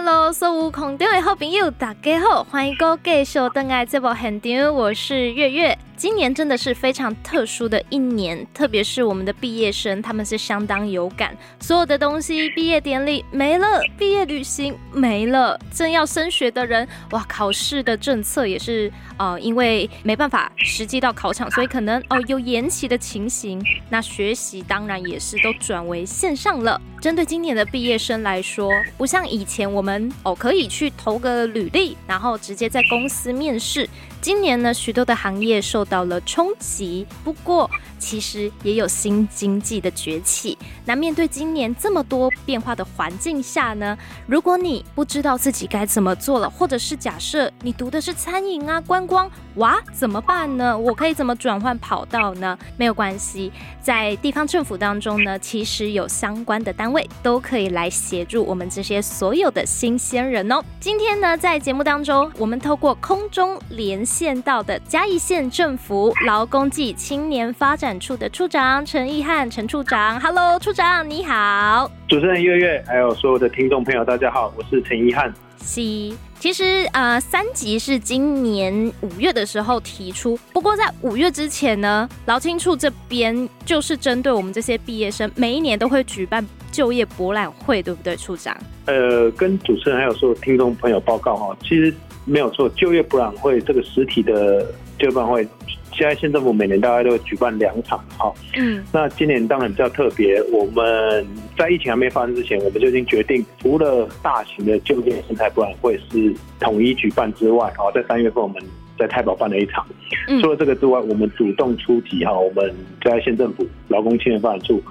Hello，所有空中的好朋友，大家好，欢迎各位继续登来这部现场，我是月月。今年真的是非常特殊的一年，特别是我们的毕业生，他们是相当有感。所有的东西，毕业典礼没了，毕业旅行没了，正要升学的人，哇，考试的政策也是，呃，因为没办法实际到考场，所以可能哦有延期的情形。那学习当然也是都转为线上了。针对今年的毕业生来说，不像以前我们哦可以去投个履历，然后直接在公司面试。今年呢，许多的行业受到了冲击，不过其实也有新经济的崛起。那面对今年这么多变化的环境下呢，如果你不知道自己该怎么做了，或者是假设你读的是餐饮啊、观光，哇，怎么办呢？我可以怎么转换跑道呢？没有关系，在地方政府当中呢，其实有相关的单位都可以来协助我们这些所有的新鲜人哦。今天呢，在节目当中，我们透过空中连。线到的嘉义县政府劳工暨青年发展处的处长陈义汉陈处长，Hello，处长你好，主持人月月，还有所有的听众朋友，大家好，我是陈义汉。C，其实呃，三级是今年五月的时候提出，不过在五月之前呢，劳青处这边就是针对我们这些毕业生，每一年都会举办就业博览会，对不对，处长？呃，跟主持人还有所有听众朋友报告哈，其实。没有错，就业博览会这个实体的就业博览会，现在县政府每年大概都会举办两场哈。嗯，那今年当然比较特别，我们在疫情还没发生之前，我们就已经决定，除了大型的就业生态博览会是统一举办之外，哈，在三月份我们在太保办了一场。除了这个之外，我们主动出击哈，我们在县政府劳工青年发展处。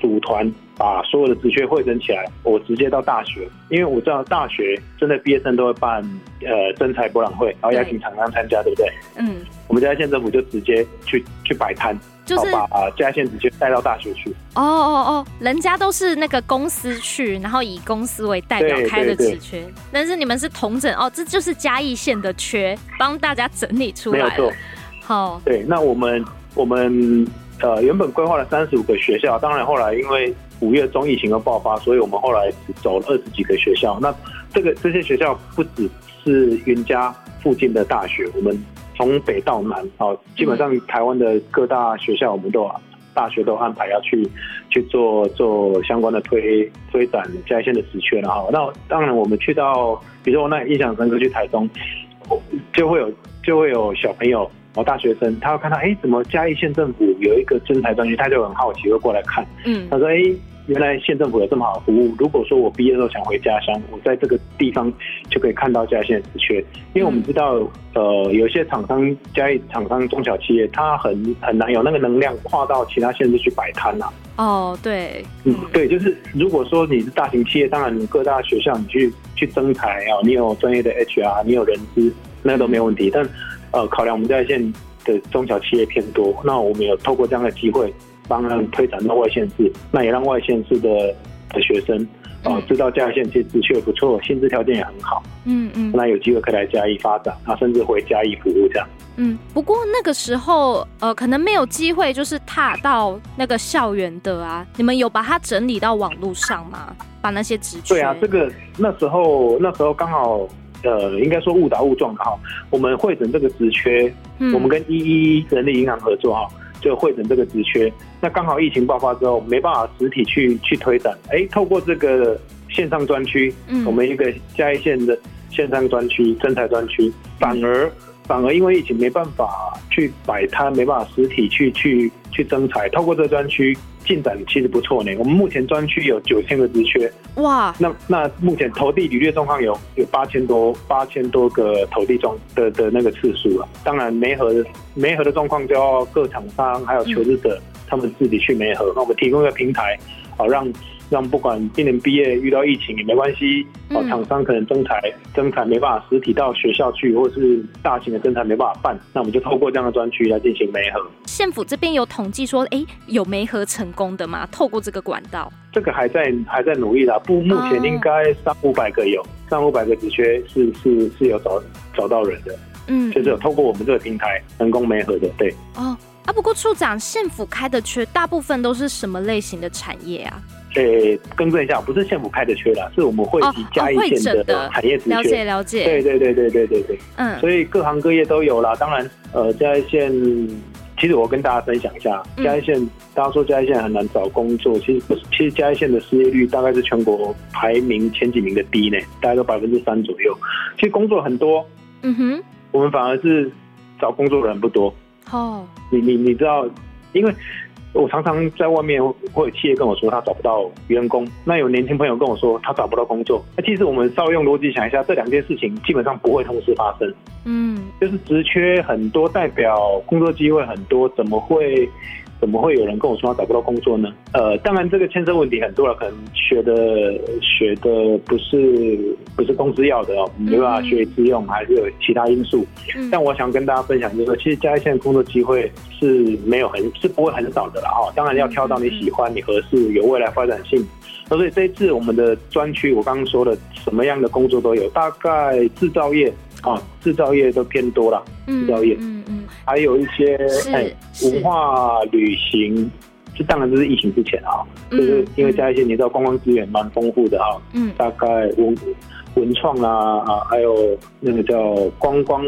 组团把所有的职缺汇整起来，我直接到大学，因为我知道大学真的毕业生都会办呃征才博览会，然后邀请厂商参加，对不对？嗯，我们嘉义县政府就直接去去摆摊，就是把嘉义县职缺带到大学去。哦哦哦，人家都是那个公司去，然后以公司为代表开的职缺，但是你们是同整哦，这就是嘉义县的缺，帮大家整理出来。没有错。好，对，那我们我们。呃，原本规划了三十五个学校，当然后来因为五月中疫情的爆发，所以我们后来只走了二十几个学校。那这个这些学校不只是云嘉附近的大学，我们从北到南，哦，基本上台湾的各大学校，我们都大学都安排要去去做做相关的推推展嘉义县的职缺了哈。那当然我们去到，比如说我那印象深刻去台中，就会有就会有小朋友。哦，大学生他会看到，哎，怎么嘉义县政府有一个征才专区，他就很好奇，会过来看。嗯，他说，哎，原来县政府有这么好的服务。如果说我毕业之后想回家乡，我在这个地方就可以看到嘉义县职缺。因为我们知道，呃，有些厂商嘉义厂商中小企业，他很很难有那个能量跨到其他县市去摆摊呐。哦，对，嗯，对，就是如果说你是大型企业，当然你各大学校你去去征才啊，你有专业的 HR，你有人资，那个都没问题，但。呃，考量我们在线的中小企业偏多，那我们有透过这样的机会，帮他们推展到外县市，那也让外县市的的学生啊、呃、知道嘉义县其实职缺不错，薪资条件也很好，嗯嗯，那有机会可以来嘉义发展，啊，甚至回嘉义服务这样。嗯，不过那个时候呃，可能没有机会就是踏到那个校园的啊，你们有把它整理到网络上吗？把那些职缺？对啊，这个那时候那时候刚好。呃，应该说误打误撞的哈，我们会诊这个职缺，嗯，我们跟一一人力银行合作哈，就会诊这个职缺。那刚好疫情爆发之后，没办法实体去去推展，哎，透过这个线上专区，嗯，我们一个嘉义县的线上专区、征才专区，反而反而因为疫情没办法去摆摊，没办法实体去去去征才，透过这个专区。进展其实不错呢。我们目前专区有九千个职缺，哇！那那目前投递履历状况有有八千多八千多个投递状的的那个次数啊。当然媒合的媒合的状况就要各厂商还有求职者他们自己去媒合。那我们提供一个平台，好让。让不管今年毕业遇到疫情也没关系，哦，厂商可能增材增材没办法实体到学校去，或是大型的增材没办法办，那我们就透过这样的专区来进行媒合。县府这边有统计说，哎，有媒合成功的吗？透过这个管道？这个还在还在努力啦，不，目前应该三五百个有，三五百个职缺是是是有找找到人的，嗯，就是有透过我们这个平台成功媒合的，对。哦。啊。不过处长，县府开的缺大部分都是什么类型的产业啊？诶、欸，更正一下，不是县府开的缺啦，是我们会籍嘉义县的产业职缺。了解了解。对对对对对对对。嗯。所以各行各业都有啦。当然，呃，嘉义县，其实我跟大家分享一下，嘉义县，大家说嘉义县很难找工作，其实不是，其实嘉义县的失业率大概是全国排名前几名的低呢，大概都百分之三左右。其实工作很多，嗯哼，我们反而是找工作的人不多。哦。你你你知道，因为。我常常在外面会有企业跟我说他找不到员工，那有年轻朋友跟我说他找不到工作。那其实我们稍微用逻辑想一下，这两件事情基本上不会同时发生。嗯，就是职缺很多，代表工作机会很多，怎么会？怎么会有人跟我说他找不到工作呢？呃，当然这个牵涉问题很多了，可能学的学的不是不是公司要的哦，没办法学以致用，还是有其他因素。嗯，但我想跟大家分享就是说，其实嘉义县工作机会是没有很是不会很少的了哈。当然要挑到你喜欢、你合适、有未来发展性。所以这一次我们的专区，我刚刚说的什么样的工作都有，大概制造业啊，制造业都偏多了，制造业。嗯嗯。还有一些哎，文化旅行，这当然就是疫情之前啊，就是因为嘉义县你知道观光资源蛮丰富的啊，嗯，大概文文创啊啊，还有那个叫观光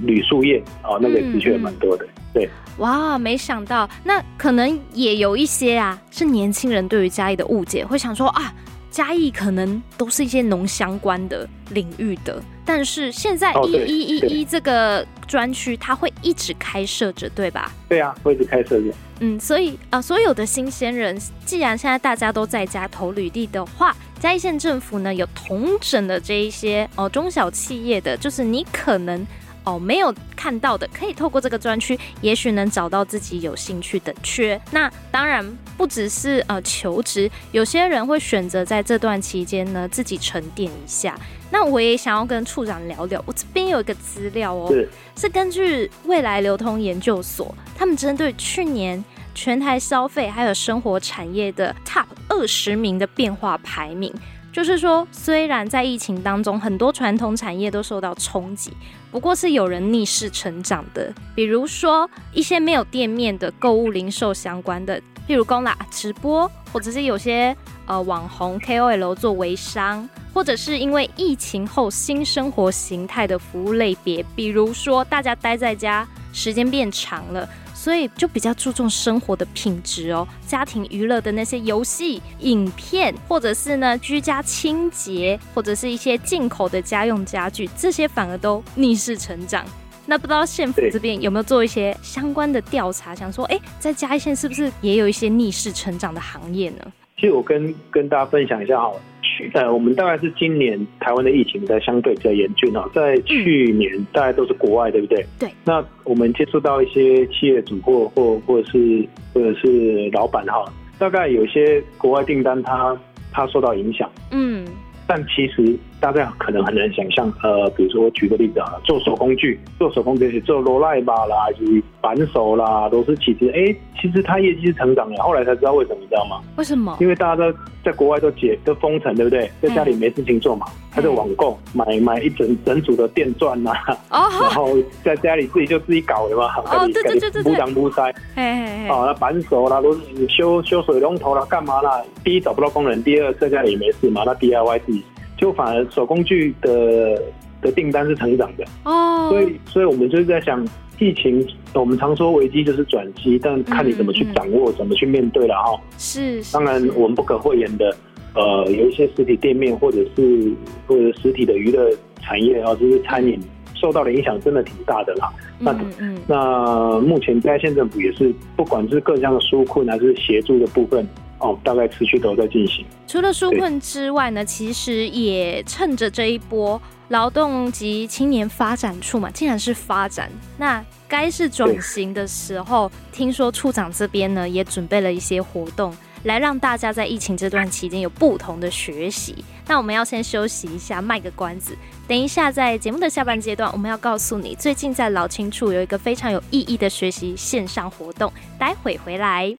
旅宿业啊，那个的确蛮多的，对。哇，没想到，那可能也有一些啊，是年轻人对于嘉义的误解，会想说啊。嘉义可能都是一些农相关的领域的，但是现在一一一一这个专区，它会一直开设着，对吧？对啊，会一直开设着。嗯，所以啊、呃，所有的新鲜人，既然现在大家都在家投履历的话，嘉义县政府呢有同整的这一些哦、呃、中小企业的，就是你可能。哦，没有看到的，可以透过这个专区，也许能找到自己有兴趣的缺。那当然不只是呃求职，有些人会选择在这段期间呢自己沉淀一下。那我也想要跟处长聊聊，我这边有一个资料哦，是，是根据未来流通研究所，他们针对去年全台消费还有生活产业的 Top 二十名的变化排名。就是说，虽然在疫情当中，很多传统产业都受到冲击，不过是有人逆势成长的。比如说一些没有店面的购物零售相关的，譬如公啦直播，或者是有些呃网红 KOL 做微商，或者是因为疫情后新生活形态的服务类别，比如说大家待在家时间变长了。所以就比较注重生活的品质哦，家庭娱乐的那些游戏、影片，或者是呢居家清洁，或者是一些进口的家用家具，这些反而都逆势成长。那不知道县府这边有没有做一些相关的调查，想说，哎，在嘉义县是不是也有一些逆势成长的行业呢？其实我跟跟大家分享一下好了。呃，我们大概是今年台湾的疫情在相对比较严峻哦，在去年大概都是国外，对不对？对。那我们接触到一些企业主或或或者是或者是老板哈，大概有些国外订单他他受到影响。嗯。但其实大家可能很难想象，呃，比如说我举个例子啊，做手工具，做手工具做罗赖吧啦，就是扳手啦，都是其实，哎，其实它业绩是成长的。后来才知道为什么，你知道吗？为什么？因为大家都在国外都解都封城，对不对？在家里没事情做嘛，他就网购买买一整整组的电钻呐，然后在家里自己就自己搞的嘛，哦，对对对对，补挡补塞，哎哦，那扳手啦，都是修修水龙头啦，干嘛啦？第一找不到工人，第二在家里也没事嘛，那 DIY 自己。就反而手工具的的订单是成长的哦，所以所以我们就是在想，疫情我们常说危机就是转机，但看你怎么去掌握，怎么去面对了哈。是，当然我们不可讳言的，呃，有一些实体店面或者是或者实体的娱乐产业啊，就是餐饮受到的影响真的挺大的啦。嗯嗯、那那目前在县政府也是，不管是各项的纾困还是协助的部分。哦，大概持续都在进行。除了纾困之外呢，其实也趁着这一波劳动及青年发展处嘛，竟然是发展，那该是转型的时候。听说处长这边呢，也准备了一些活动，来让大家在疫情这段期间有不同的学习。那我们要先休息一下，卖个关子。等一下，在节目的下半阶段，我们要告诉你，最近在劳青处有一个非常有意义的学习线上活动。待会回来。